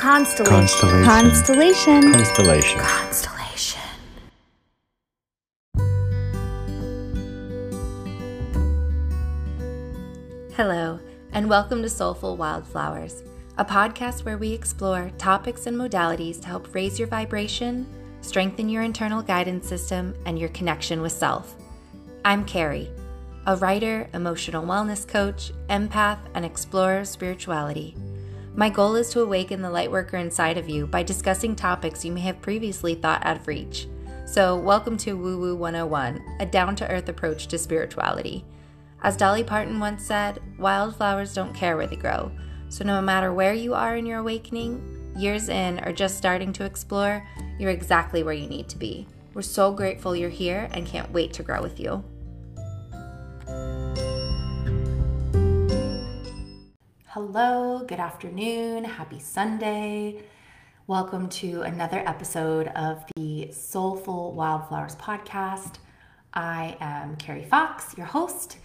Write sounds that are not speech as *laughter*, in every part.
Constellation. Constellation. Constellation. Constellation. Hello, and welcome to Soulful Wildflowers, a podcast where we explore topics and modalities to help raise your vibration, strengthen your internal guidance system, and your connection with self. I'm Carrie, a writer, emotional wellness coach, empath, and explorer of spirituality. My goal is to awaken the lightworker inside of you by discussing topics you may have previously thought out of reach. So, welcome to Woo Woo 101, a down to earth approach to spirituality. As Dolly Parton once said, wildflowers don't care where they grow. So, no matter where you are in your awakening, years in, or just starting to explore, you're exactly where you need to be. We're so grateful you're here and can't wait to grow with you. Hello, good afternoon, happy Sunday. Welcome to another episode of the Soulful Wildflowers podcast. I am Carrie Fox, your host,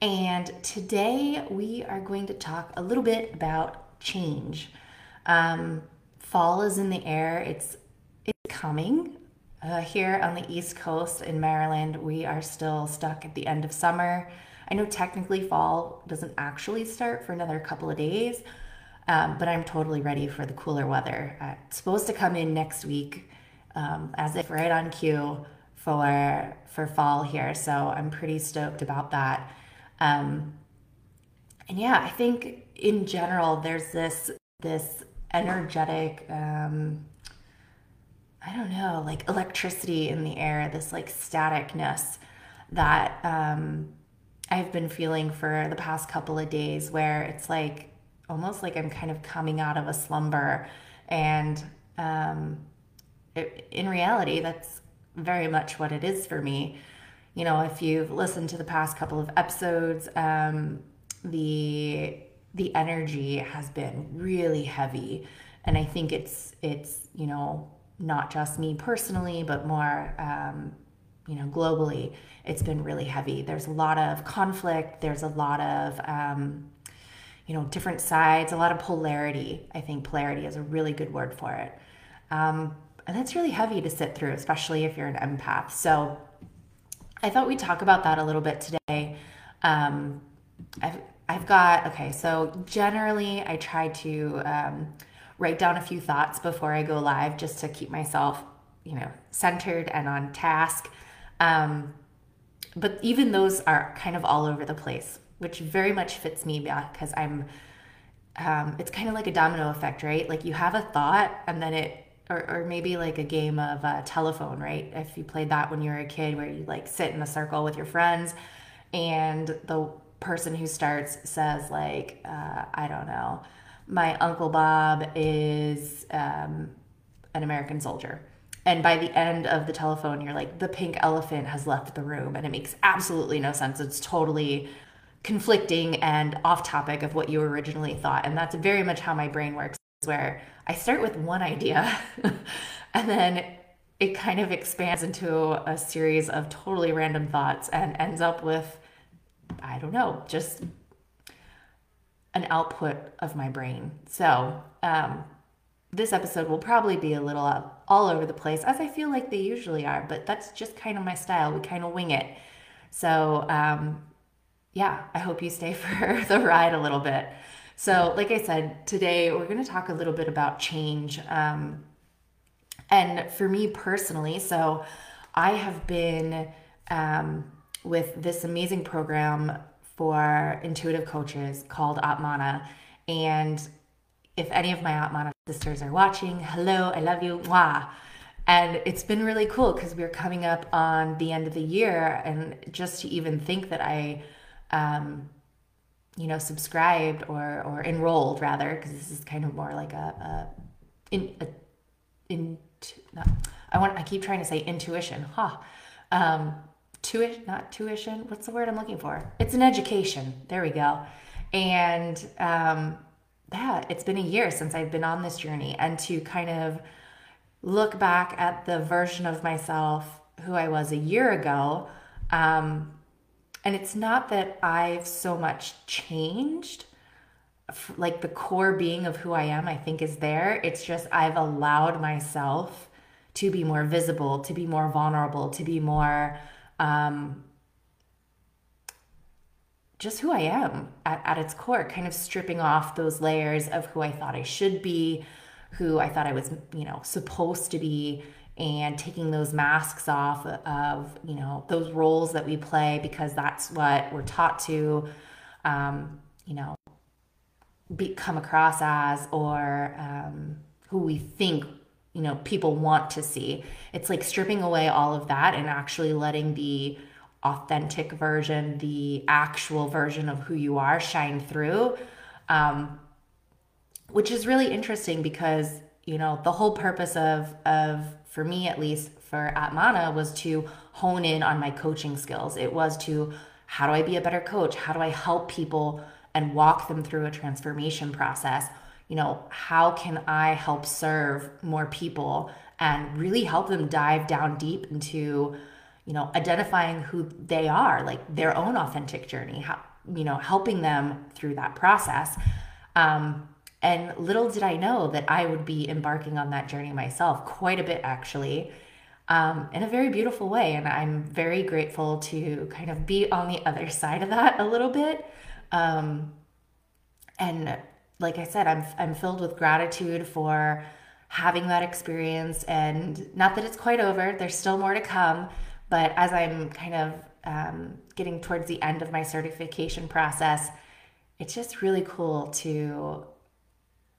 and today we are going to talk a little bit about change. Um, fall is in the air, it's, it's coming. Uh, here on the East Coast in Maryland, we are still stuck at the end of summer. I know technically fall doesn't actually start for another couple of days, um, but I'm totally ready for the cooler weather. Uh, it's supposed to come in next week, um, as if right on cue for for fall here. So I'm pretty stoked about that. Um, and yeah, I think in general there's this this energetic. Um, I don't know, like electricity in the air, this like staticness that um, I've been feeling for the past couple of days where it's like almost like I'm kind of coming out of a slumber. And um, it, in reality, that's very much what it is for me. You know, if you've listened to the past couple of episodes, um, the the energy has been really heavy, and I think it's it's you know not just me personally, but more um, you know, globally, it's been really heavy. There's a lot of conflict. There's a lot of, um, you know, different sides, a lot of polarity. I think polarity is a really good word for it. Um, and that's really heavy to sit through, especially if you're an empath. So I thought we'd talk about that a little bit today. Um, I've, I've got, okay, so generally I try to um, write down a few thoughts before I go live just to keep myself, you know, centered and on task. Um, but even those are kind of all over the place, which very much fits me because I'm. Um, it's kind of like a domino effect, right? Like you have a thought, and then it, or, or maybe like a game of uh, telephone, right? If you played that when you were a kid, where you like sit in a circle with your friends, and the person who starts says like, uh, I don't know, my uncle Bob is um, an American soldier and by the end of the telephone, you're like, the pink elephant has left the room. And it makes absolutely no sense. It's totally conflicting and off topic of what you originally thought. And that's very much how my brain works, where I start with one idea *laughs* and then it kind of expands into a series of totally random thoughts and ends up with, I don't know, just an output of my brain. So, um, this episode will probably be a little all over the place, as I feel like they usually are, but that's just kind of my style. We kind of wing it. So, um, yeah, I hope you stay *laughs* for the ride a little bit. So, like I said, today we're going to talk a little bit about change. Um, and for me personally, so I have been um, with this amazing program for intuitive coaches called Atmana. And if any of my Atmana sisters are watching, hello, I love you, mwah. And it's been really cool because we're coming up on the end of the year, and just to even think that I, um, you know, subscribed or or enrolled rather, because this is kind of more like a, a in a, in not, I want I keep trying to say intuition, huh? Um, tuition, not tuition. What's the word I'm looking for? It's an education. There we go. And um, yeah, it's been a year since I've been on this journey and to kind of look back at the version of myself who I was a year ago. Um, and it's not that I've so much changed. like the core being of who I am, I think is there. It's just I've allowed myself to be more visible, to be more vulnerable, to be more um, just who I am at, at its core, kind of stripping off those layers of who I thought I should be, who I thought I was, you know, supposed to be, and taking those masks off of, you know, those roles that we play because that's what we're taught to, um, you know, be, come across as or um, who we think you know people want to see. It's like stripping away all of that and actually letting the authentic version the actual version of who you are shine through. Um, which is really interesting because you know the whole purpose of of for me at least for Atmana was to hone in on my coaching skills. It was to how do i be a better coach? How do i help people and walk them through a transformation process? You know how can i help serve more people and really help them dive down deep into you know identifying who they are like their own authentic journey how you know helping them through that process. Um, and little did i know that i would be embarking on that journey myself quite a bit actually um, in a very beautiful way. And i'm very grateful to kind of be on the other *laughs* side of that a little bit. Um, and like I said, I'm I'm filled with gratitude for having that experience, and not that it's quite over. There's still more to come, but as I'm kind of um, getting towards the end of my certification process, it's just really cool to,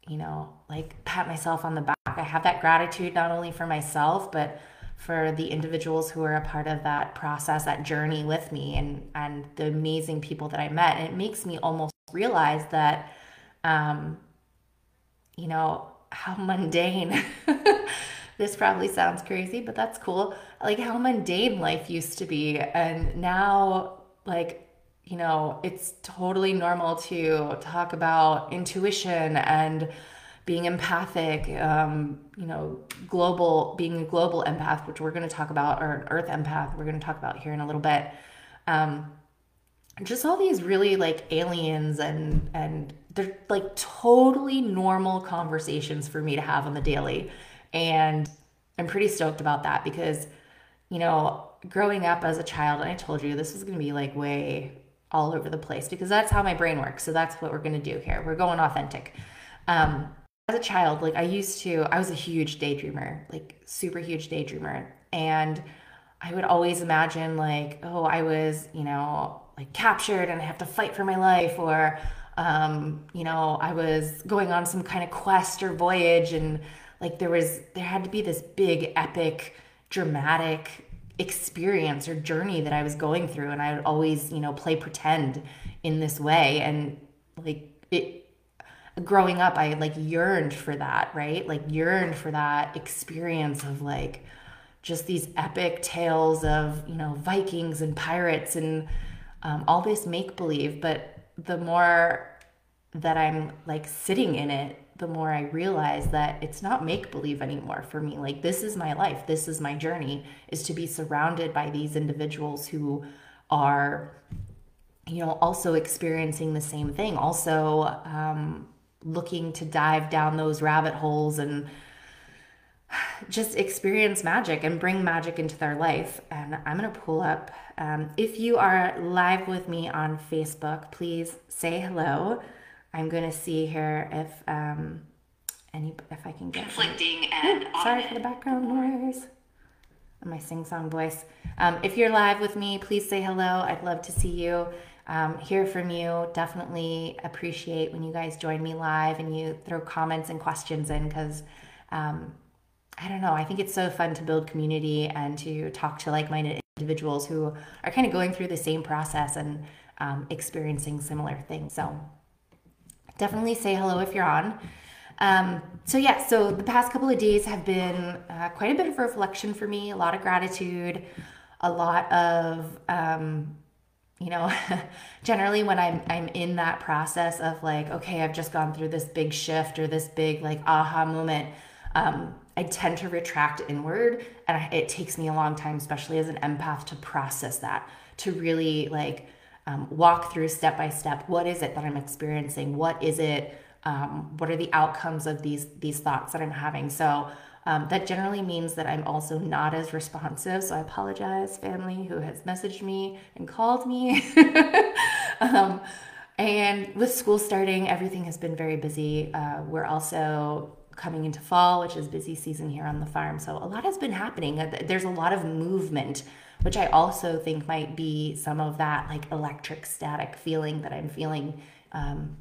you know, like pat myself on the back. I have that gratitude not only for myself, but for the individuals who are a part of that process, that journey with me, and and the amazing people that I met. And it makes me almost realize that, um, you know, how mundane. *laughs* this probably sounds crazy, but that's cool. Like how mundane life used to be, and now, like you know, it's totally normal to talk about intuition and being empathic, um, you know, global, being a global empath, which we're going to talk about, or an earth empath, we're going to talk about here in a little bit. Um, just all these really like aliens and, and they're like totally normal conversations for me to have on the daily. And I'm pretty stoked about that because, you know, growing up as a child, and I told you this was going to be like way all over the place because that's how my brain works. So that's what we're going to do here. We're going authentic. Um, as a child, like I used to, I was a huge daydreamer, like super huge daydreamer. And I would always imagine, like, oh, I was, you know, like captured and I have to fight for my life, or, um, you know, I was going on some kind of quest or voyage, and like there was, there had to be this big, epic, dramatic experience or journey that I was going through. And I would always, you know, play pretend in this way. And like it, growing up i like yearned for that right like yearned for that experience of like just these epic tales of you know vikings and pirates and um, all this make believe but the more that i'm like sitting in it the more i realize that it's not make believe anymore for me like this is my life this is my journey is to be surrounded by these individuals who are you know also experiencing the same thing also um, looking to dive down those rabbit holes and just experience magic and bring magic into their life. And I'm going to pull up. Um, if you are live with me on Facebook, please say hello. I'm going to see here if um, any if I can get conflicting and sorry for the background noise. My sing song voice. Um, if you're live with me, please say hello. I'd love to see you um, hear from you. Definitely appreciate when you guys join me live and you throw comments and questions in because um, I don't know. I think it's so fun to build community and to talk to like minded individuals who are kind of going through the same process and um, experiencing similar things. So definitely say hello if you're on. Um, so yeah, so the past couple of days have been uh, quite a bit of reflection for me, a lot of gratitude, a lot of um, you know *laughs* generally when i'm i'm in that process of like okay i've just gone through this big shift or this big like aha moment um, i tend to retract inward and it takes me a long time especially as an empath to process that to really like um, walk through step by step what is it that I'm experiencing? What is it? Um, what are the outcomes of these these thoughts that I'm having? So um, that generally means that I'm also not as responsive. So I apologize, family who has messaged me and called me. *laughs* um, and with school starting, everything has been very busy. Uh, we're also coming into fall, which is busy season here on the farm. So a lot has been happening. Uh, there's a lot of movement, which I also think might be some of that like electric static feeling that I'm feeling um,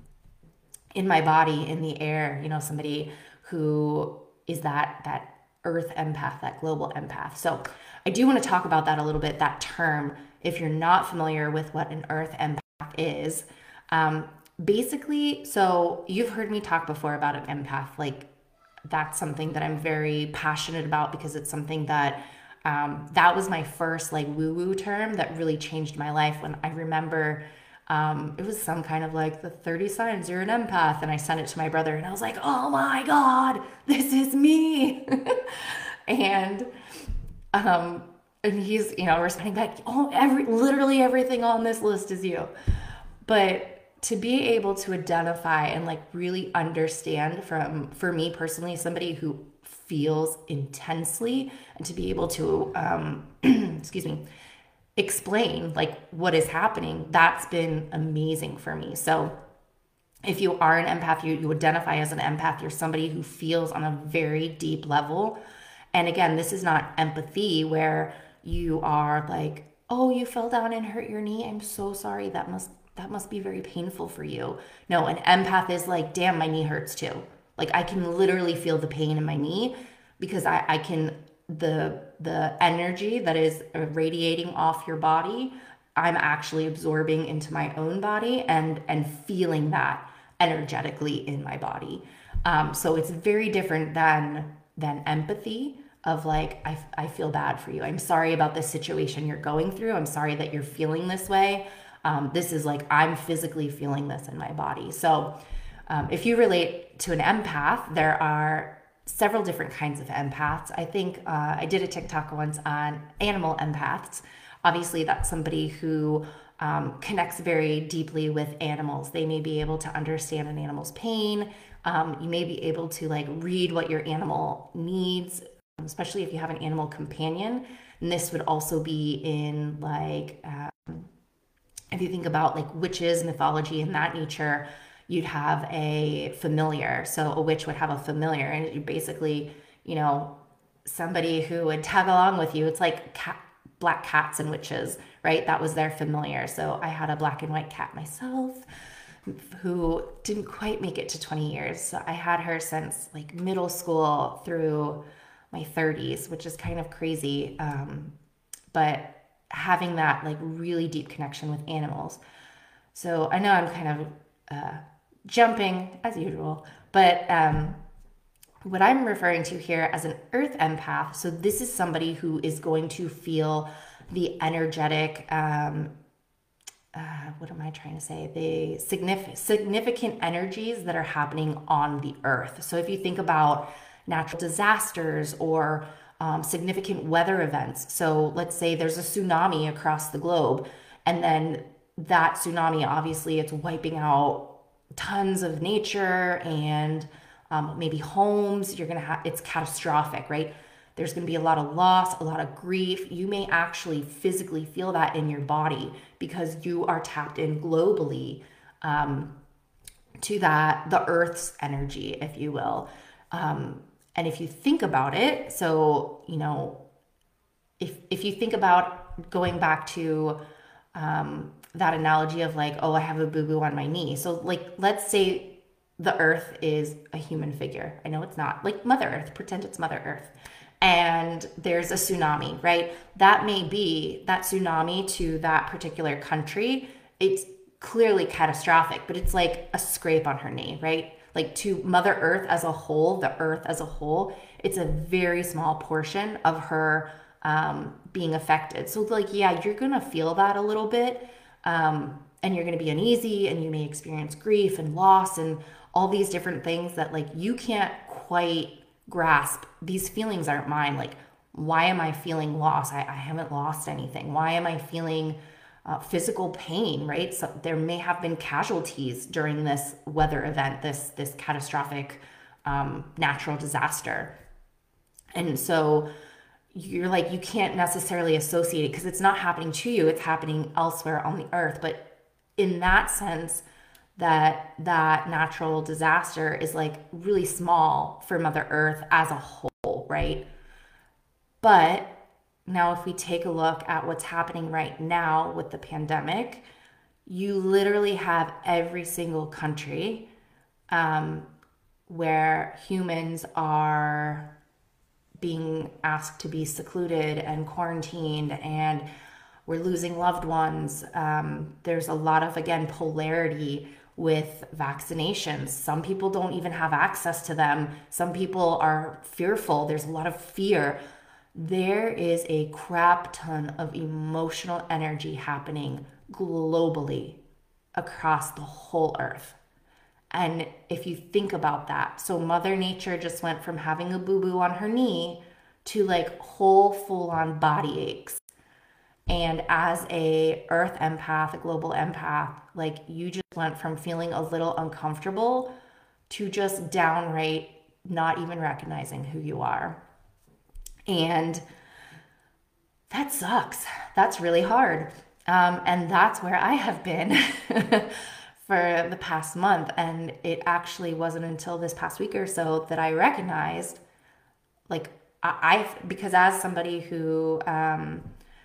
in my body, in the air. You know, somebody who is that that earth empath, that global empath. So I do want to talk about that a little bit, that term. If you're not familiar with what an earth empath is, um, basically, so you've heard me talk before about an empath. Like that's something that I'm very passionate about because it's something that um, that was my first like woo woo term that really changed my life when I remember um, it was some kind of like the 30 signs you're an empath. And I sent it to my brother and I was like, oh my God, this is me. *laughs* and, um, and he's, you know, responding back, oh, every, literally everything on this list is you. But to be able to identify and like really understand from, for me personally, somebody who feels intensely and to be able to, um, *clears throat* excuse me, explain like what is happening that's been amazing for me. So if you are an empath you, you identify as an empath you're somebody who feels on a very deep level. And again this is not empathy where you are like oh you fell down and hurt your knee. I'm so sorry. That must that must be very painful for you. No an empath is like damn my knee hurts too like i can literally feel the pain in my knee because i, I can the the energy that is radiating off your body i'm actually absorbing into my own body and and feeling that energetically in my body. Um, so it's very different than than empathy of like I, I feel bad for you. I'm sorry about the situation you're going through. I'm sorry that you're feeling this way. Um, this is like i'm physically feeling this in my body. So um, if you relate to an empath there are several different kinds of empaths. I think uh, I did a TikTok once on animal empaths. Obviously, that's somebody who um, connects very deeply with animals. They may be able to understand an animal's pain. Um, you may be able to like read what your animal needs, especially if you have an animal companion. And this would also be in like, um, if you think about like witches, mythology, and that nature you'd have a familiar. So a witch would have a familiar, and you basically, you know, somebody who would tag along with you. It's like cat, black cats and witches, right? That was their familiar. So I had a black and white cat myself who didn't quite make it to 20 years. So I had her since like middle school through my 30s, which is kind of crazy. Um, but having that like really deep connection with animals. So I know I'm kind of uh, jumping as usual. But um, what I'm referring to here as an earth empath, so this is somebody who is going to feel the energetic, um, uh, what am I trying to say? The significant, significant energies that are happening on the earth. So if you think about natural disasters or um, significant weather events, so let's say there's a tsunami across the globe, and then that tsunami obviously it's wiping out tons of nature and um, maybe homes, you're gonna have it's catastrophic, right? There's gonna be a lot of loss, a lot of grief. You may actually physically feel that in your body because you are tapped in globally um, to that, the earth's energy, if you will. Um, and if you think about it, so, you know, if, if you think about going back to um, that analogy of like, oh, I have a boo boo on my knee. So, like, let's say the earth is a human figure. I know it's not, like Mother Earth, pretend it's Mother Earth. And there's a tsunami, right? That may be that tsunami to that particular country. It's clearly catastrophic, but it's like a scrape on her knee, right? Like to Mother Earth as a whole, the earth as a whole, it's a very small portion of her um, being affected. So, like, yeah, you're gonna feel that a little bit, um, and you're gonna be uneasy, and you may experience grief and loss and all these different things that, like, you can't quite grasp. These feelings aren't mine. Like, why am I feeling lost? I, I haven't lost anything. Why am I feeling uh, physical pain, right? So there may have been casualties during this weather event, this this catastrophic um, natural disaster, and so you're like you can't necessarily associate it because it's not happening to you; it's happening elsewhere on the earth. But in that sense, that that natural disaster is like really small for Mother Earth as a whole, right? But now, if we take a look at what's happening right now with the pandemic, you literally have every single country um, where humans are being asked to be secluded and quarantined and we're losing loved ones. Um, there's a lot of, again, polarity with vaccinations. Some people don't even have access to them. Some people are fearful. There's a lot of fear there is a crap ton of emotional energy happening globally across the whole earth. And if you think about that, so Mother Nature just went from having a boo boo on her knee to like whole full on body aches. And as a earth empath, a global empath, like you just went from feeling a little uncomfortable to just downright not even recognizing who you are. And that sucks. That's really hard. Um, and that's where I have been *laughs* for the past month. And it actually wasn't until this past week or so that I recognized, like, I, because as somebody who um,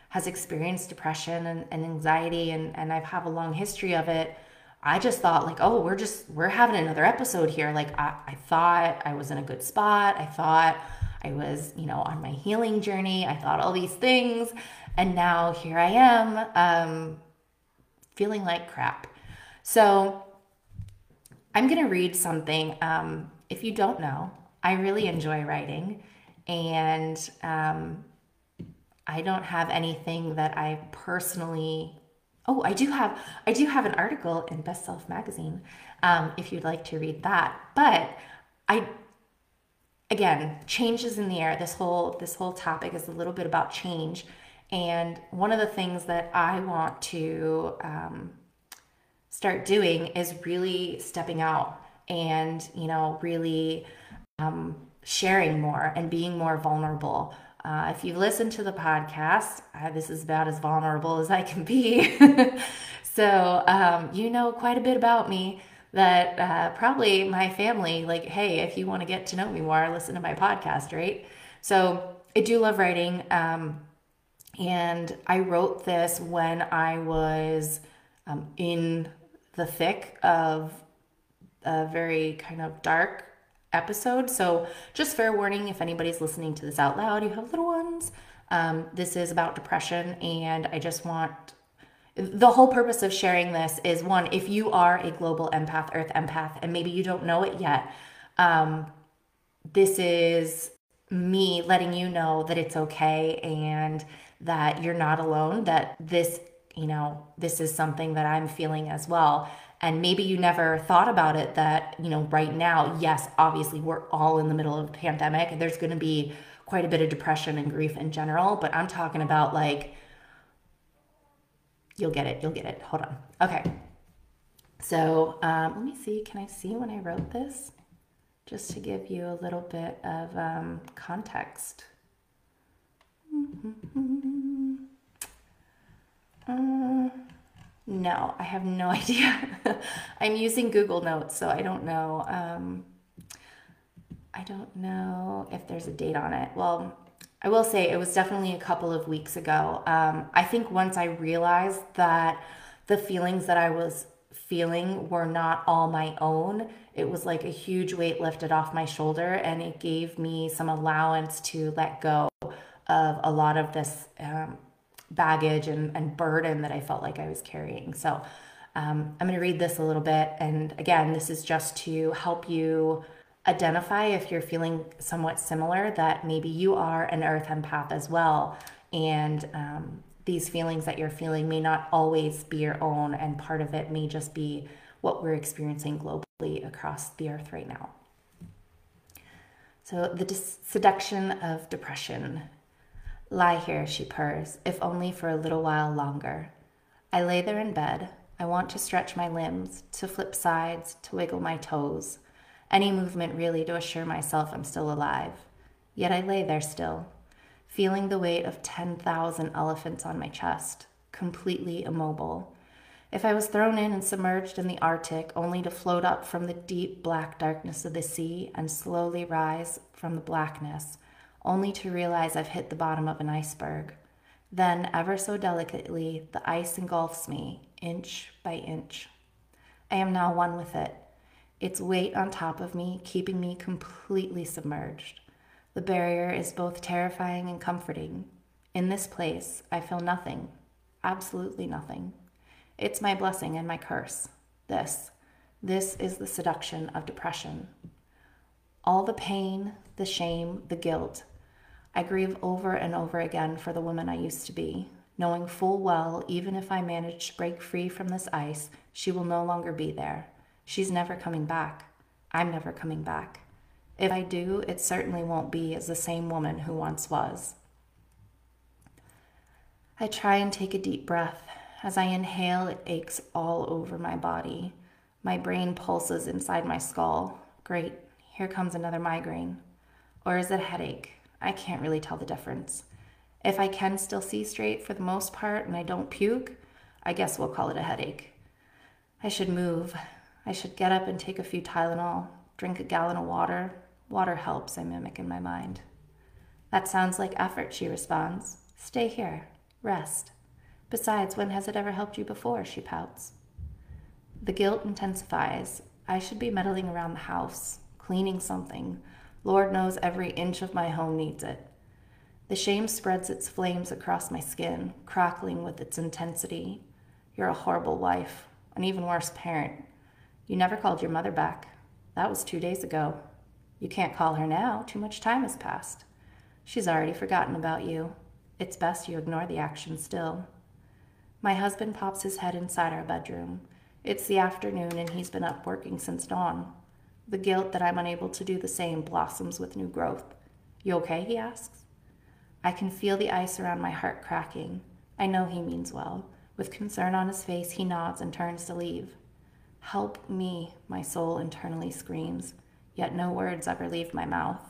has experienced depression and, and anxiety, and, and I've have a long history of it, I just thought like, oh, we're just we're having another episode here. Like I, I thought I was in a good spot. I thought I was, you know, on my healing journey. I thought all these things. And now here I am, um, feeling like crap. So I'm going to read something. Um, if you don't know, I really enjoy writing. And um, I don't have anything that I personally oh i do have i do have an article in best self magazine um, if you'd like to read that but i again, changes in the air. This whole this whole topic is a little bit about change, and one of the things that I want to um, start doing is really stepping out and you know really um, sharing more and being more vulnerable. Uh, if you've listened to the podcast, uh, this is about as vulnerable as I can be. *laughs* so um, you know quite a bit about me that uh, probably my family, like, hey, if you want to get to know me more, listen to my podcast, right? So I do love writing. Um, and I wrote this when I was um, in the thick of a very kind of dark episode. So, just fair warning if anybody's listening to this out loud, you have little ones. Um, this is about depression, and I just want the whole purpose of sharing this is one, if you are a global empath, earth empath, and maybe you don't know it yet, um, this is me letting you know that it's okay and that you're not alone, that this, you know, this is something that I'm feeling as well. And maybe you never thought about it that, you know, right now, yes, obviously we're all in the middle of a pandemic. There's going to be quite a bit of depression and grief in general, but I'm talking about like, You'll get it. You'll get it. Hold on. Okay. So um, let me see. Can I see when I wrote this? Just to give you a little bit of um, context. *laughs* Uh, no, I have no *laughs* idea. I'm using Google Notes, so I don't know. Um, I don't know if there's a date on it. Well, I will say it was definitely a couple of weeks ago. Um, I think once I realized that the feelings that I was feeling were not all my own, it was like a huge weight lifted off my shoulder and it gave me some allowance to let go of a lot of this um, baggage and, and burden that I felt like I was carrying. So um, I'm going to read this a little bit. And again, this is just to help you identify if you're feeling somewhat similar that maybe you are an earth empath as well. And um, these feelings that you're feeling may not always be your own, and part of it may just be what we're experiencing globally across the earth right now. So, the dis- seduction of depression. Lie here, she purrs, if only for a little while longer. I lay there in bed. I want to stretch my limbs, to flip sides, to wiggle my toes. Any movement really to assure myself I'm still alive. Yet I lay there still, feeling the weight of 10,000 elephants on my chest, completely immobile. If I was thrown in and submerged in the Arctic only to float up from the deep black darkness of the sea and slowly rise from the blackness, only to realize I've hit the bottom of an iceberg. Then, ever so delicately, the ice engulfs me, inch by inch. I am now one with it, its weight on top of me, keeping me completely submerged. The barrier is both terrifying and comforting. In this place, I feel nothing, absolutely nothing. It's my blessing and my curse. This, this is the seduction of depression. All the pain, the shame, the guilt, I grieve over and over again for the woman I used to be, knowing full well, even if I manage to break free from this ice, she will no longer be there. She's never coming back. I'm never coming back. If I do, it certainly won't be as the same woman who once was. I try and take a deep breath. As I inhale, it aches all over my body. My brain pulses inside my skull. Great, here comes another migraine. Or is it headache? I can't really tell the difference. If I can still see straight for the most part and I don't puke, I guess we'll call it a headache. I should move. I should get up and take a few Tylenol, drink a gallon of water. Water helps, I mimic in my mind. That sounds like effort, she responds. Stay here. Rest. Besides, when has it ever helped you before? She pouts. The guilt intensifies. I should be meddling around the house, cleaning something. Lord knows every inch of my home needs it. The shame spreads its flames across my skin, crackling with its intensity. You're a horrible wife, an even worse parent. You never called your mother back. That was two days ago. You can't call her now, too much time has passed. She's already forgotten about you. It's best you ignore the action still. My husband pops his head inside our bedroom. It's the afternoon and he's been up working since dawn. The guilt that I'm unable to do the same blossoms with new growth. You okay? he asks. I can feel the ice around my heart cracking. I know he means well. With concern on his face, he nods and turns to leave. Help me, my soul internally screams, yet no words ever leave my mouth.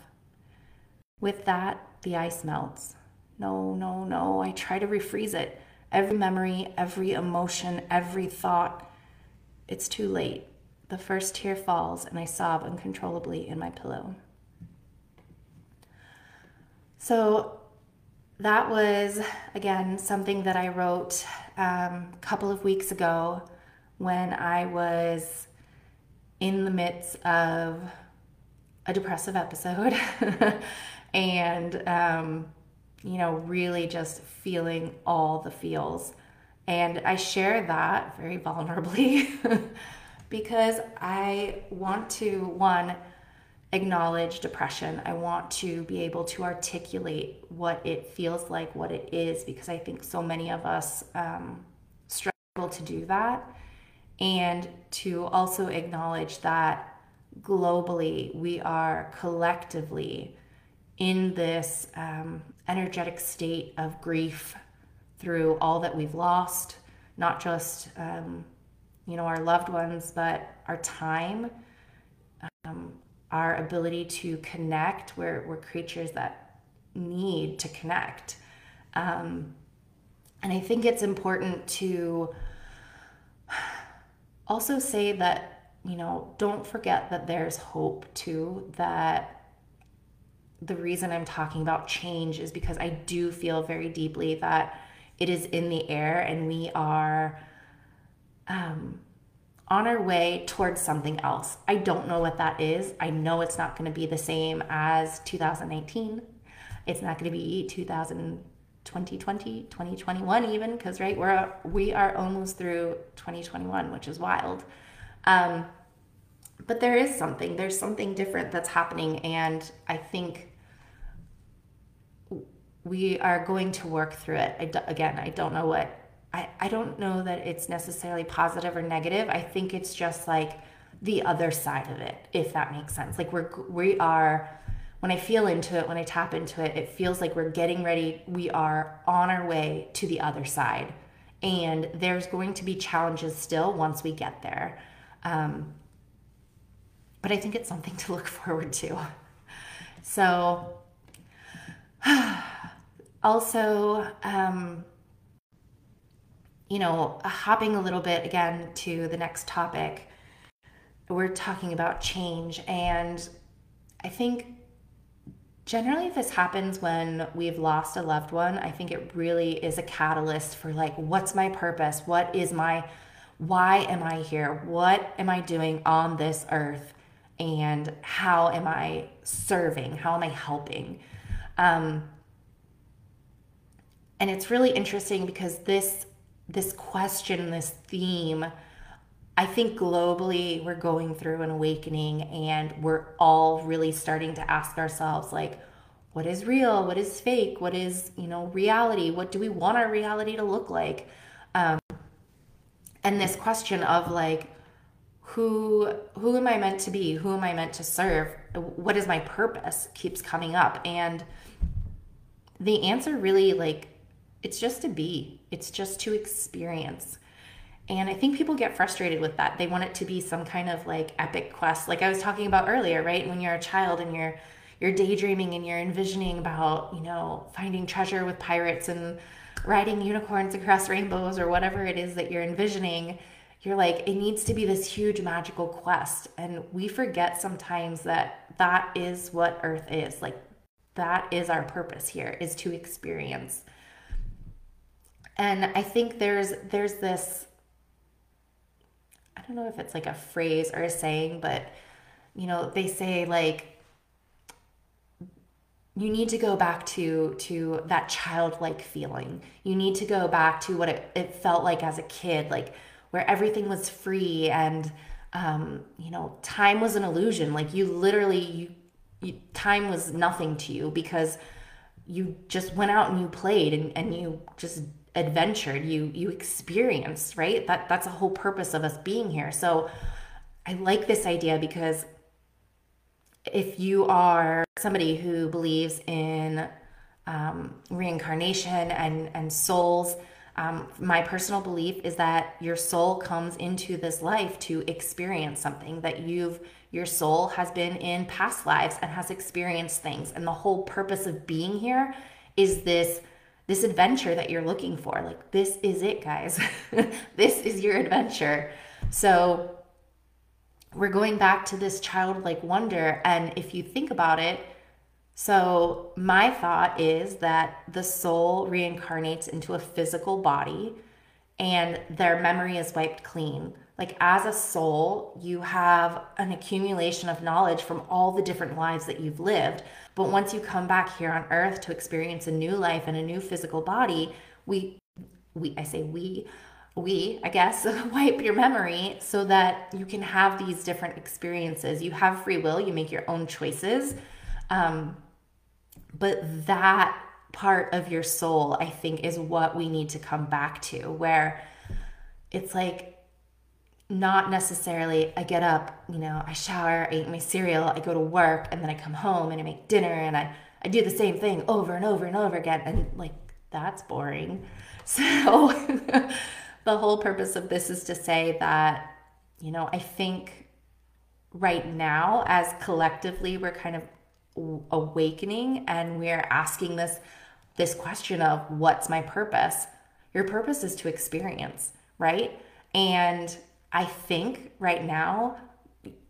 With that, the ice melts. No, no, no, I try to refreeze it. Every memory, every emotion, every thought. It's too late. The first tear falls, and I sob uncontrollably in my pillow. So, that was, again, something that I wrote um, a couple of weeks ago when I was in the midst of a depressive episode *laughs* and, um, you know, really just feeling all the feels. And I share that very vulnerably *laughs* because I want to, one, acknowledge depression. I want to be able to articulate what it feels like, what it is, because I think so many of us um, struggle to do that. And to also acknowledge that globally we are collectively in this um, energetic state of grief through all that we've lost, not just um, you know our loved ones, but our time, um, our ability to connect. We're we're creatures that need to connect, um, and I think it's important to also say that you know don't forget that there's hope too. That the reason I'm talking about change is because I do feel very deeply that it is in the air and we are um, on our way towards something else. I don't know what that is. I know it's not going to be the same as 2019. It's not going to be 2000 2020, 2021 even because right we're we are almost through 2021, which is wild. Um, but there is something. There's something different that's happening, and I think we are going to work through it. I do, again, I don't know what, I, I don't know that it's necessarily positive or negative. I think it's just like the other side of it, if that makes sense. Like we're, we are, when I feel into it, when I tap into it, it feels like we're getting ready. We are on our way to the other side. And there's going to be challenges still once we get there. Um, but I think it's something to look *laughs* forward to. So, *sighs* also, um, you know, hopping a little bit again to the next topic, we're talking about change. And I think generally, this happens when we've lost a loved one, I think it really is a catalyst for like, what's my purpose? What is my, why am I here? What am I doing on this earth? And how am I serving? How am I helping? Um, and it's really interesting because this this question, this theme, I think globally we're going through an awakening and we're all really starting to ask ourselves like what is real, what is fake, what is, you know, reality? What do we want our reality to look like? Um, and this question of like who who am I meant to be? Who am I meant to serve? What is my purpose? keeps coming up and the answer really like it's just to be. It's just to experience. And I think people get frustrated with that. They want it to be some kind of like epic quest, like I was talking about earlier, right? When you're a child and you're you're daydreaming and you're envisioning about, you know, finding treasure with pirates and riding unicorns across rainbows or whatever it is that you're envisioning. You're like, it needs to be this huge magical quest. And we forget sometimes that that is what Earth is. Like, that is our purpose here, is to experience. And I think there's there's this I don't know if it's like a phrase or a saying, but you know, they say like you need to go back to to that childlike feeling. You need to go back to what it, it felt like as a kid, like where everything was free and um, you know, time was an illusion. Like you literally you, you time was nothing to you because you just went out and you played and, and you just adventured you you experienced right? That that's a whole purpose of us being here. So i like this idea because if you are somebody who believes in um, reincarnation and and souls um, my personal belief is that your soul comes into this life to experience something that you've your soul has been in past lives and has experienced things. And the whole purpose of being here is this this adventure that you're looking for. Like, this is it, guys. *laughs* this is your adventure. So, we're going back to this childlike wonder. And if you think about it, so my thought is that the soul reincarnates into a physical body and their memory is wiped clean. Like, as a soul, you have an accumulation of knowledge from all the different lives that you've lived. But once you come back here on earth to experience a new life and a new physical body, we, we, I say we, we, I guess, *laughs* wipe your memory so that you can have these different experiences. You have free will, you make your own choices. Um, but that part of your soul, I think, is what we need to come back to, where it's like not necessarily I get up, you know, I shower, I eat my cereal, I go to work, and then I come home and I make dinner and I, I do the same thing over and over and over again. And like, that's boring. *laughs* So the whole purpose of this is to say that, you know, I think right now, as collectively, we're kind of awakening and we're asking this this question of what's my purpose your purpose is to experience right and I think right now,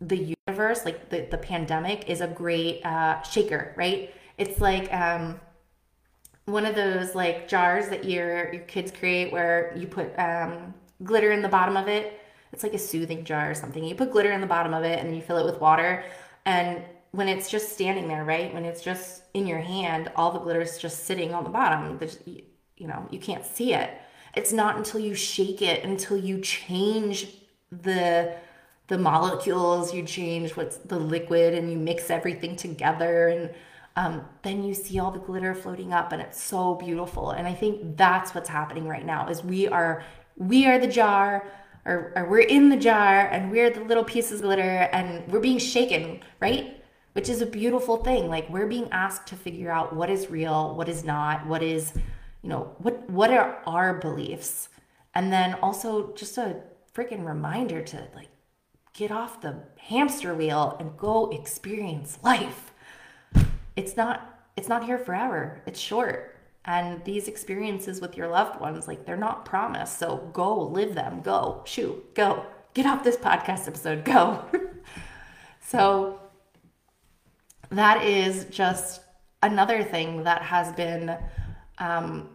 the universe, like the, the pandemic, is a great uh, shaker, right? It's like um, one of those like jars that your your kids create where you put um, glitter in the bottom of it. It's like a soothing jar or something. You put glitter in the bottom of it and then you fill it with water. And when it's just standing there, right? When it's just in your hand, all the glitter is just sitting on the bottom. There's, you know, you can't see it. It's not until you shake it, until you change the the molecules, you change what's the liquid and you mix everything together and um, then you see all the glitter floating up and it's so beautiful. And i think that's what's happening right now is we are we are the jar or, or we're in the jar and we're the little pieces of glitter and we're being shaken right? Which is a beautiful thing. Like we're being asked to figure out what is real what is not what is you know what what are our beliefs? And then also just a freaking reminder to like get off the hamster wheel and go experience life. It's not it's not here forever. It's short. And these experiences with your loved ones, like they're not promised. So go live them. Go. Shoo. Go. Get off this podcast episode. Go. *laughs* so that is just another thing that has been um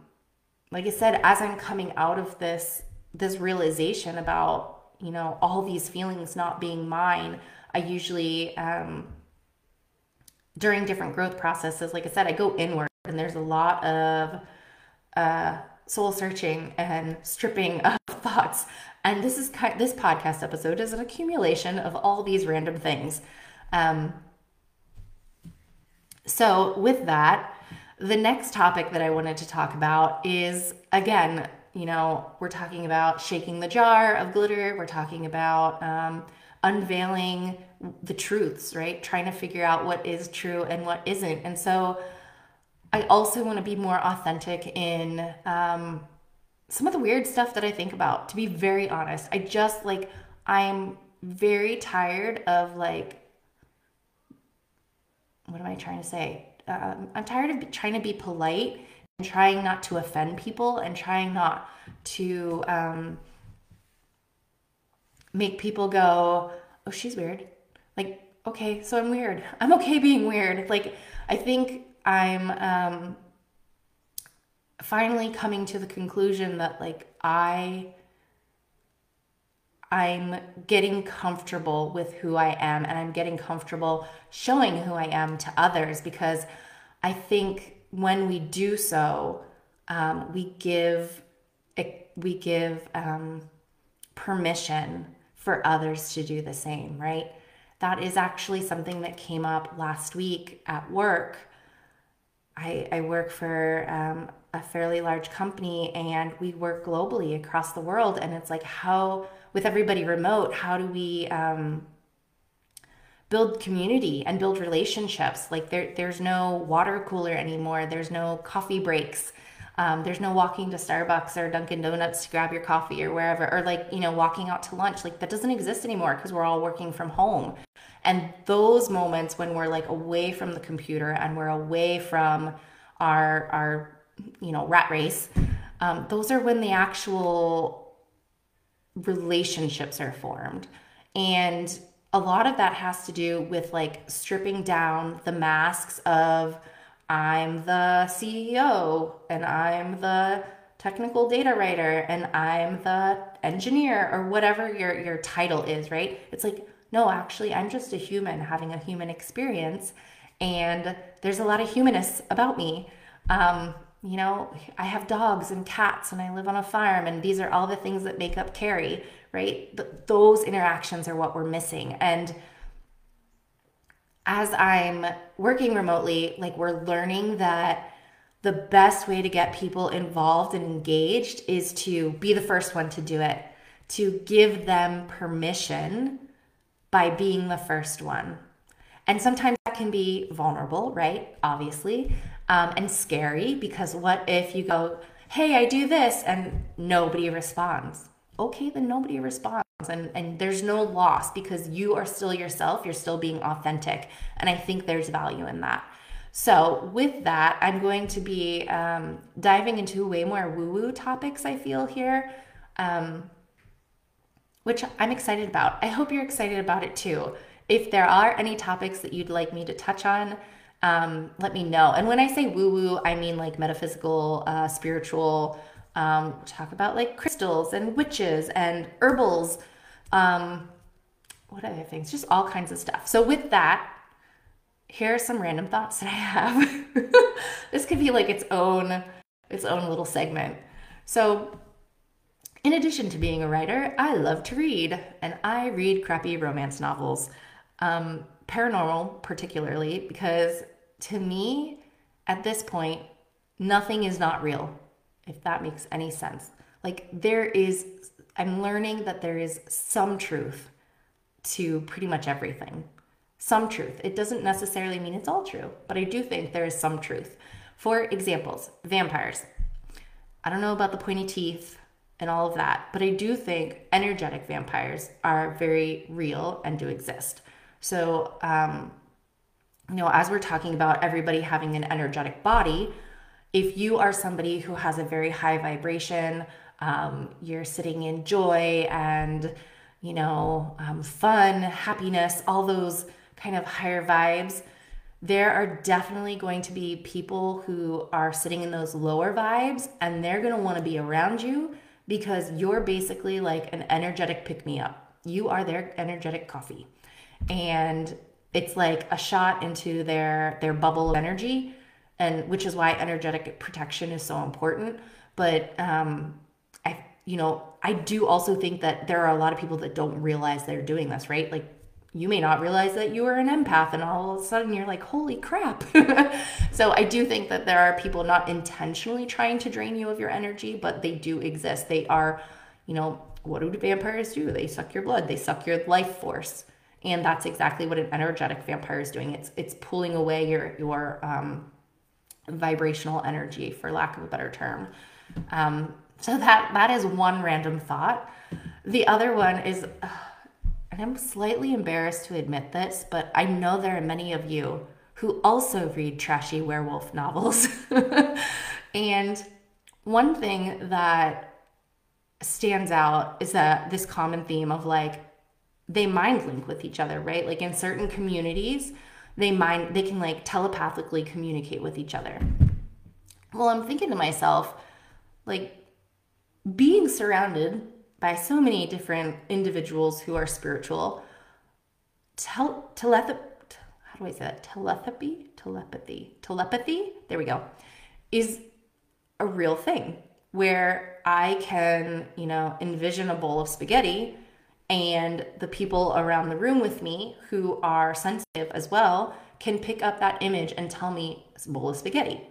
like I said, as I'm coming out of this this realization about you know all these feelings not being mine i usually um during different growth processes like i said i go inward and there's a lot of uh soul searching and stripping *laughs* of thoughts. And this is kind this podcast episode is an accumulation of all these random things. Um so with that the next topic that i wanted to talk about is again you know, we're talking about shaking the jar of glitter. We're talking about um, unveiling the truths, right? Trying to figure out what is true and what isn't. And so I also want to be more authentic in um, some of the weird stuff that I think about, to be very honest. I just like, I'm very tired of like, what am I trying to say? Um, I'm tired of trying to be polite trying not to offend people and trying not to um, make people go, oh, she's weird. Like, okay, so I'm weird. *laughs* I'm okay being weird. Like, I think I'm um, finally coming to the conclusion that, like, I. I'm getting comfortable with who I am and I'm getting comfortable showing who I am to others because I think when we do so, um, we give we give um, permission for others to do the same, right? That is actually something that came up last week at work. I, I work for um, a fairly large company and we work globally across the world. And it's like, how, with everybody remote, how do we um, build community and build relationships. Like there, there's no water cooler anymore. There's no coffee breaks. Um, there's no walking to Starbucks or Dunkin' Donuts to grab your coffee or wherever, or like, you know, walking out to lunch. Like that doesn't exist anymore because we're all working from home. And those moments when we're like away from the computer and we're away from our, our, you know, rat race, um, those are when the actual relationships are formed. And a lot of that has to do with like stripping down the masks of I'm the CEO and I'm the technical data writer and I'm the engineer or whatever your your title is, right? It's like no, actually I'm just a human having a human experience and there's a lot of humanists about me. Um, you know, I have dogs and cats and I live on a farm and these are all the things that make up Carrie, right? Th- those interactions are what we're missing. And as I'm working remotely, like we're learning that the best way to get people involved and engaged is to be the first one to do it, to give them permission by being the first one. And sometimes that can be vulnerable, right? Obviously, um, and scary because what if you go, hey, I do this, and nobody responds? Okay, then nobody responds. And, and there's no loss because you are still yourself. You're still being authentic. And I think there's value in that. So, with that, I'm going to be um, diving into way more woo woo topics, I feel here, um, which I'm excited about. I hope you're excited about it too. If there are any topics that you'd like me to touch on, um, let me know. And when I say woo woo, I mean like metaphysical, uh, spiritual, um, talk about like crystals and witches and herbals. Um, what other things? Just all kinds of stuff. So with that, here are some random thoughts that I have. *laughs* this could be like its own its own little segment. So in addition to being a writer, I love to read, and I read crappy romance novels, um, paranormal particularly, because to me, at this point, nothing is not real if that makes any sense. Like there is, I'm learning that there is some truth to pretty much everything. Some truth. It doesn't necessarily mean it's all true, but I do think there is some truth. For examples, vampires. I don't know about the pointy teeth. and all of that. But I do think energetic vampires are very real and do exist. So, um, you know, as we're talking about everybody having an energetic body, if you are somebody who has a very high vibration, um, you're sitting in joy and, you know, um, fun, happiness, all those kind of higher vibes, there are definitely going to be people who are sitting in those lower vibes and they're going to want to be around you because you're basically like an energetic pick me up. You are their energetic coffee. And it's like a shot into their their bubble of energy and which is why energetic protection is so important. But um i you know i do also think that there are a lot of people that don't realize they're doing this right? Like you may not realize that you are an empath and all of a sudden you're like holy crap. *laughs* So i do think that there are people not intentionally trying to drain you of your energy but they do exist. They are you know what do vampires do? They suck your blood. They suck your life force. And that's exactly what an energetic vampire is doing. It's it's pulling away your your um, vibrational energy for lack of a better term. Um, so that that is one random thought. The other one is and i'm slightly embarrassed to admit this but i know there are many of you who also read trashy werewolf novels. *laughs* And one thing that stands out is that this common theme of like they mind link with each other, right? Like in certain communities, they mind they can like telepathically communicate with each other. Well, I'm thinking to myself, like being surrounded by so many different individuals who are spiritual, tel- telepathy, how do I say that? Telepathy, telepathy, telepathy. There we go. Is a real thing where I can, you know, envision a bowl of spaghetti and the people around the room with me who are sensitive as well can pick up that image and tell me it's a bowl of spaghetti.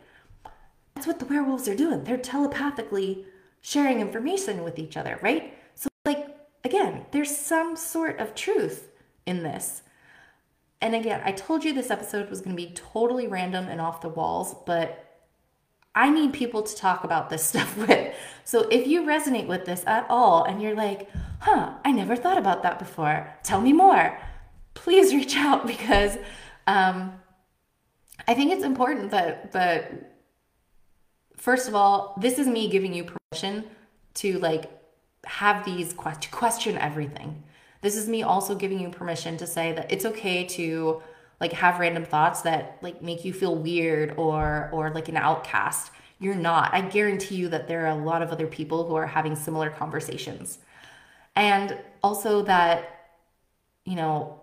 That's what the werewolves are doing. They're telepathically sharing information with each other, right? So, like, again, there's some sort of truth in this. And again, I told you this episode was going to be totally random and off the walls, but I need people to talk about this *laughs* stuff with. So if you resonate with this at all and you're like, huh, I never thought about that before, tell me more, please *laughs* reach out because um, I think it's important that, that, first of all, this is me giving you permission to like have these to question everything. This is me also giving you permission to say that it's okay to like have random thoughts that like make you feel weird or or like an outcast. You're not. I guarantee you that there are a lot of other people who are having similar conversations and also that you know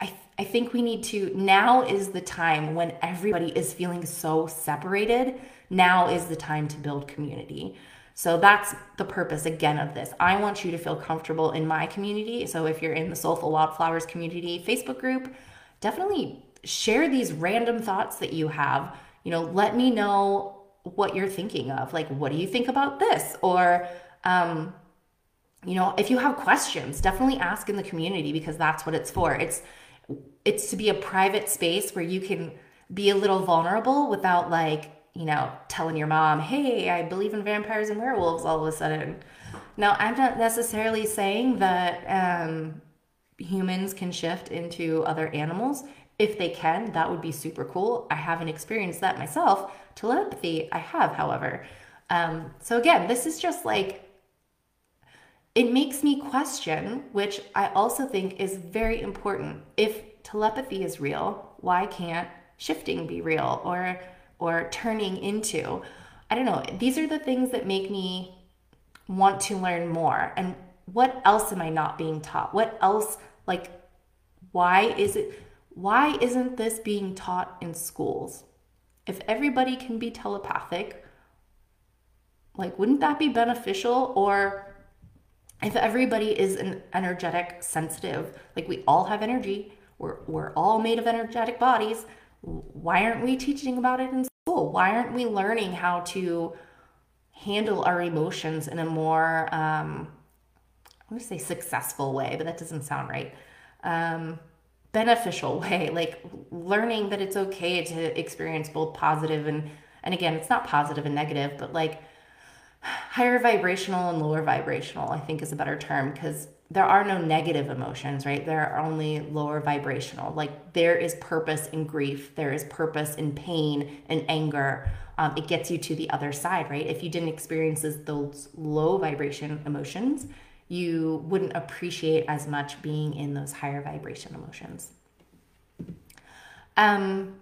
i i think we need to now is the time when everybody is feeling so separated now is the time to build community so that's the purpose again of this. I want you to feel comfortable in my community. So if you're in the Soulful Wildflowers community Facebook group, definitely share these random thoughts that you have. You know, let me know what you're thinking of. Like, what do you think about this? Or, um, you know, if you have questions, definitely ask in the community because that's what it's for. It's it's to be a private space where you can be a little vulnerable without like, you know, telling your mom, "Hey, I believe in vampires and werewolves." All of a sudden. Now, I'm not necessarily saying that um, humans can shift into other animals. If they can, that would be super cool. I haven't experienced that myself. Telepathy, I have, however. Um, so, again, this is just like, it makes me question, which I also think is very important. If telepathy is real, why can't shifting be real or or turning into? I don't know. These are the things that make me want to learn more. And what else am I not being taught? What else, like, why is it, why isn't this being taught in schools? If everybody can be telepathic, like, wouldn't that be beneficial? Or if everybody is an energetic, sensitive, like we all have energy, we're, we're all made of energetic bodies, why aren't we teaching about it in school? Why aren't we learning how to handle our emotions in a more um, I'm gonna say successful way, but that doesn't sound right. Um, beneficial *laughs* way, like learning that it's okay to experience both positive and and again, it's not positive and negative, but like higher vibrational and lower vibrational, I think is a better term because there are no negative emotions, right? There are only lower vibrational. Like there is purpose in grief, there is purpose in pain and anger. Um, it gets you to the other side, right? If you didn't experience those low vibration emotions, you wouldn't appreciate as much being in those higher vibration emotions. Um,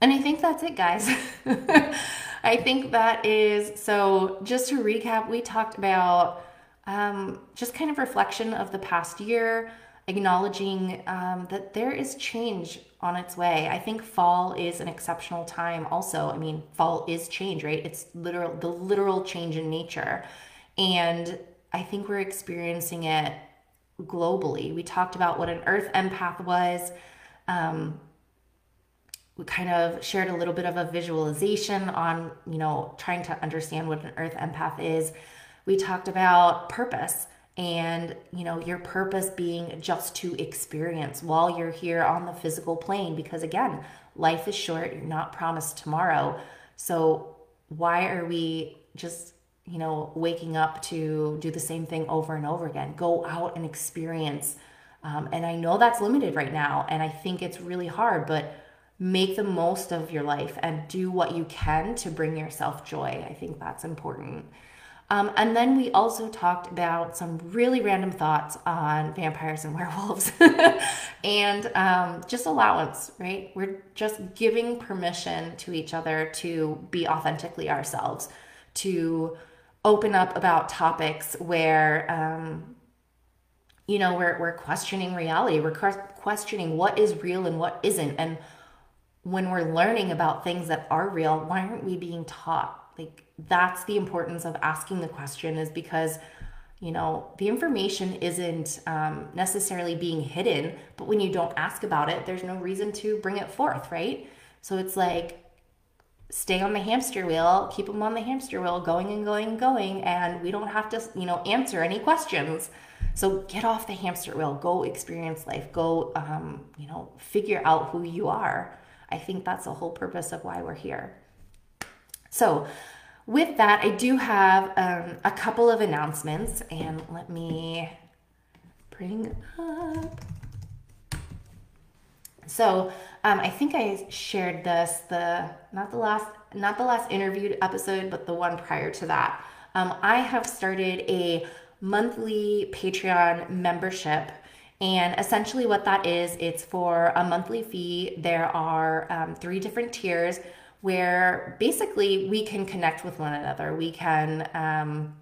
and I think that's it, guys. *laughs* I think that is so. Just to recap, we talked about um, just kind of reflection of the past year, acknowledging um, that there is change on its way. I think fall is an exceptional time. Also, I mean, fall is change, right? It's literal, the literal change in nature, and I think we're experiencing it globally. We talked about what an Earth empath was. Um, we kind of shared a little bit of a visualization on, you know, trying to understand what an earth empath is. We talked about purpose and, you know, your purpose being just to experience while you're here on the physical plane because again, life is short, you're not promised tomorrow. So, why are we just you know, waking up to do the same thing over and over again. Go out and experience. Um, and I know that's limited right now, and I think it's really hard, but make the most of your life and do what you can to bring yourself joy. I think that's important. Um, and then we also talked about some really random thoughts on vampires and *laughs* werewolves and um, just allowance, right? We're just giving permission to each other to be authentically ourselves, to open up about topics where, um, you know, we're, we're questioning reality, we're questioning what is real and what isn't. And when we're learning about things that are real, why aren't we being taught? Like that's the importance of asking the question is because you know the information isn't um, necessarily being hidden but when you don't ask about it there's no reason to bring it forth right? So it's like stay on the hamster wheel keep them on the hamster wheel going and going and going and we don't have to you know answer any questions. So get off the hamster wheel go experience life go um, you know figure out who you are I think that's the whole purpose of why we're here. So, with that, I do have um, a couple of announcements, and let me bring up. So, um, I think I shared this the not the last not the last interviewed episode, but the one prior to that. Um, I have started a monthly Patreon membership and essentially, what that is, it's for a monthly fee. There are um, three different tiers where basically we can connect with one another. We can, um,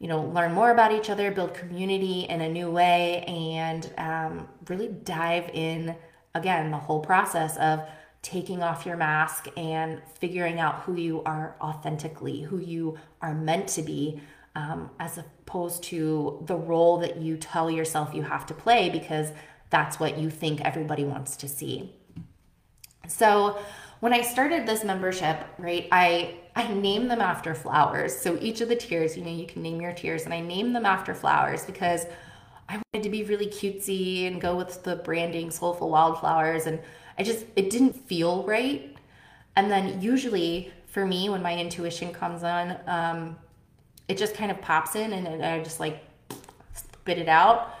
you know, learn more about each other, build community in a new way, and um, really dive in again the whole process of taking off your mask and figuring out who you are authentically, who you are meant to be, um, as opposed to the role that you tell yourself you have to play because that's what you think everybody wants to see. So, when I started this membership, right, I I named them after flowers. So each of the tiers, you know, you can name your tiers, and I named them after flowers because I wanted to be really cutesy and go with the branding soulful wildflowers, and I just it didn't feel right. And then usually for me, when my intuition comes on, um, it just kind of pops in and I just like spit it out. *laughs*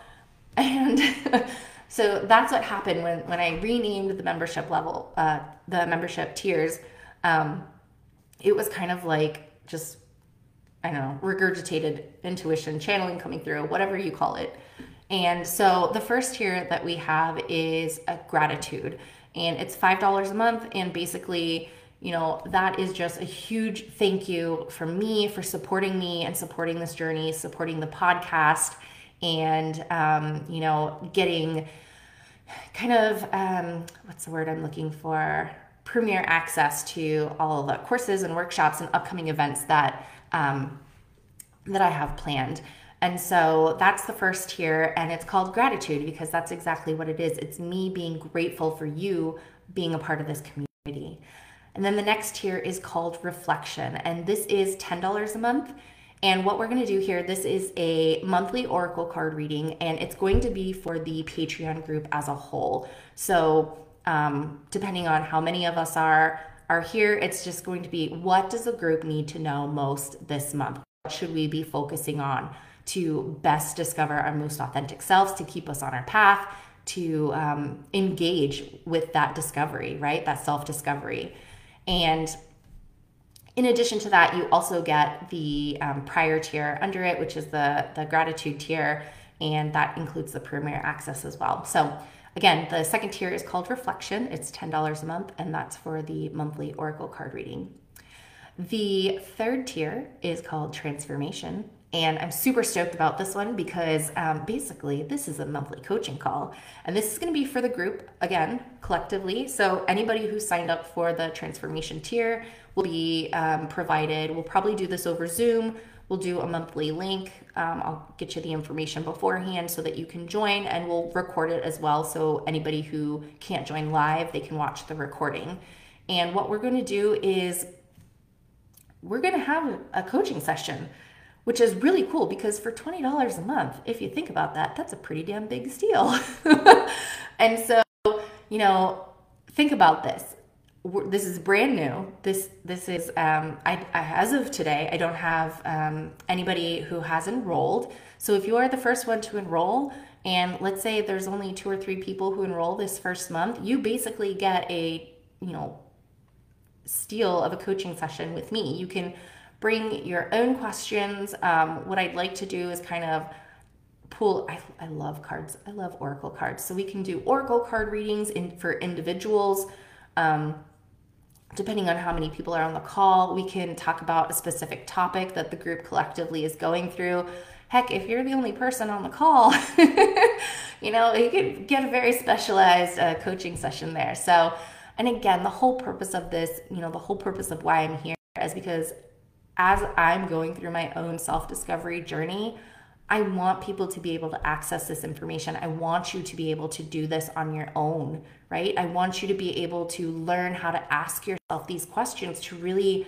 And so that's what happened when, when I renamed the membership level, uh, the membership tiers. Um, it was kind of like just, I don't know, regurgitated intuition, channeling coming through, whatever you call it. And so the first tier that we have is a gratitude, and it's $5 a month. And basically, you know, that is just a huge thank you from me for supporting me and supporting this journey, supporting the podcast, and, um, you know, getting kind of um, what's the word I'm looking for? Premier access to all the courses and workshops and upcoming events that um, that I have planned. And so that's the first tier, and it's called gratitude because that's exactly what it is. It's me being grateful for you being a part of this community. And then the next tier is called Reflection, and this is $10 a month. And what we're going to do here, this is a monthly oracle card reading, and it's going to be for the Patreon group as a whole. So, um, depending on how many of us are, are here. It's just going to be what does the group need to know most this month? What should we be focusing on to best discover our most authentic selves, to keep us on our path, to um, engage with that discovery, right? That self discovery. And in addition to that, you also get the um, prior tier under it, which is the, the gratitude tier, and that includes the premier access as well. So, again, the second tier is called Reflection. It's $10 a month, and that's for the monthly Oracle card reading. The third tier is called Transformation, and I'm super stoked about this one because um, basically this is a monthly coaching call. And this is going to be for the group, again, collectively. So anybody who signed up for the transformation tier will be um, provided. We'll probably do this over Zoom. We'll do a monthly link. Um, I'll get you the information beforehand so that you can join, and we'll record it as well. So anybody who can't join live, they can watch the recording. And what we're going to do is we're going to have a coaching session which is really cool because for $20 a month, if you think about that, that's a pretty damn big steal. *laughs* and so, you know, think about this. This is brand new. This this is um, I, I as of today I don't have um, anybody who has enrolled. So if you are the first one to enroll, and let's say there's only two or three people who enroll this first month, you basically get a you know steal of a coaching session with me. You can bring your own questions. Um, what I'd like to do is kind of pull I, I love cards. I love oracle cards. So we can do oracle card readings in for individuals. Um, depending on how many people are on the call we can talk about a specific topic that the group collectively is going through. Heck if you're the only person on the call *laughs* you know you could get a very specialized uh, coaching session there. So and again the whole purpose of this you know the whole purpose of why i'm here is because as I'm going through my own self discovery journey, I want people to be able to access this information. I want you to be able to do this on your own, right? I want you to be able to learn how to ask yourself these questions to really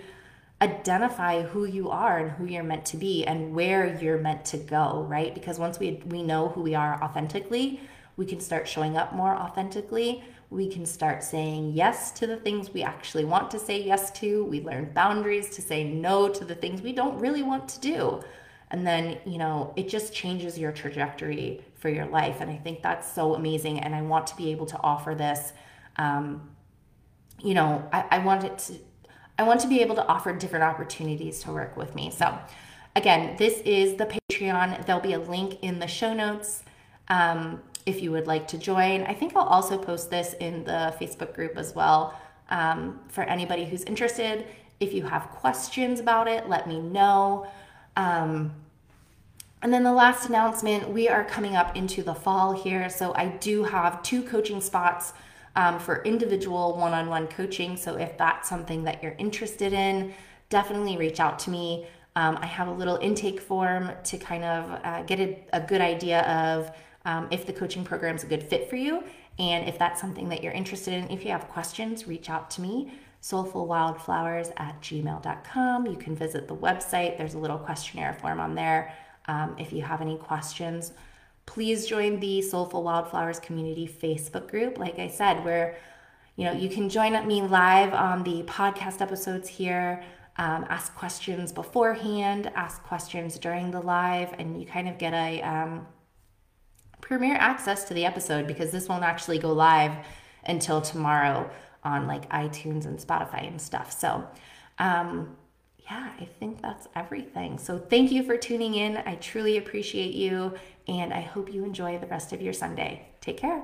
identify who you are and who you're meant to be and where you're meant to go, right? Because once we we know who we are authentically, we can start showing up more authentically we can start saying yes to the things we actually want to say yes to. We learn boundaries to say no to the things we don't really want to do. And then, you know, it just changes your trajectory for your life. And I think that's so amazing. And I want to be able to offer this. Um, you know, I, I want it to, I want to be able to offer different opportunities to work with me. So, again, this is the Patreon. There'll be a link in the show notes. Um, if you would like to join. I think I'll also post this in the Facebook group as well um, for anybody who's interested. If you have questions about it, let me know. Um, and then the last announcement we are coming up into the fall here. So I do have two coaching spots um, for individual one on one coaching. So if that's something that you're interested in, definitely reach out to me. Um, I have a little intake form to kind of uh, get a, a good idea of um, if the coaching program is a good fit for you. And if that's something that you're interested in, if you have questions, reach out to me, soulfulwildflowers at gmail.com. You can visit the website, there's a little questionnaire form on there. Um, if you have any questions, please join the Soulful Wildflowers Community Facebook group. Like I said, where you know you can join me live on the podcast episodes here. Um, ask questions beforehand, ask questions during the live, and you kind of get a um, premiere access to the episode because this won't actually go live until tomorrow on like iTunes and Spotify and stuff. So, um, yeah, I think that's everything. So, thank you for tuning in. I truly appreciate you, and I hope you enjoy the rest of your Sunday. Take care.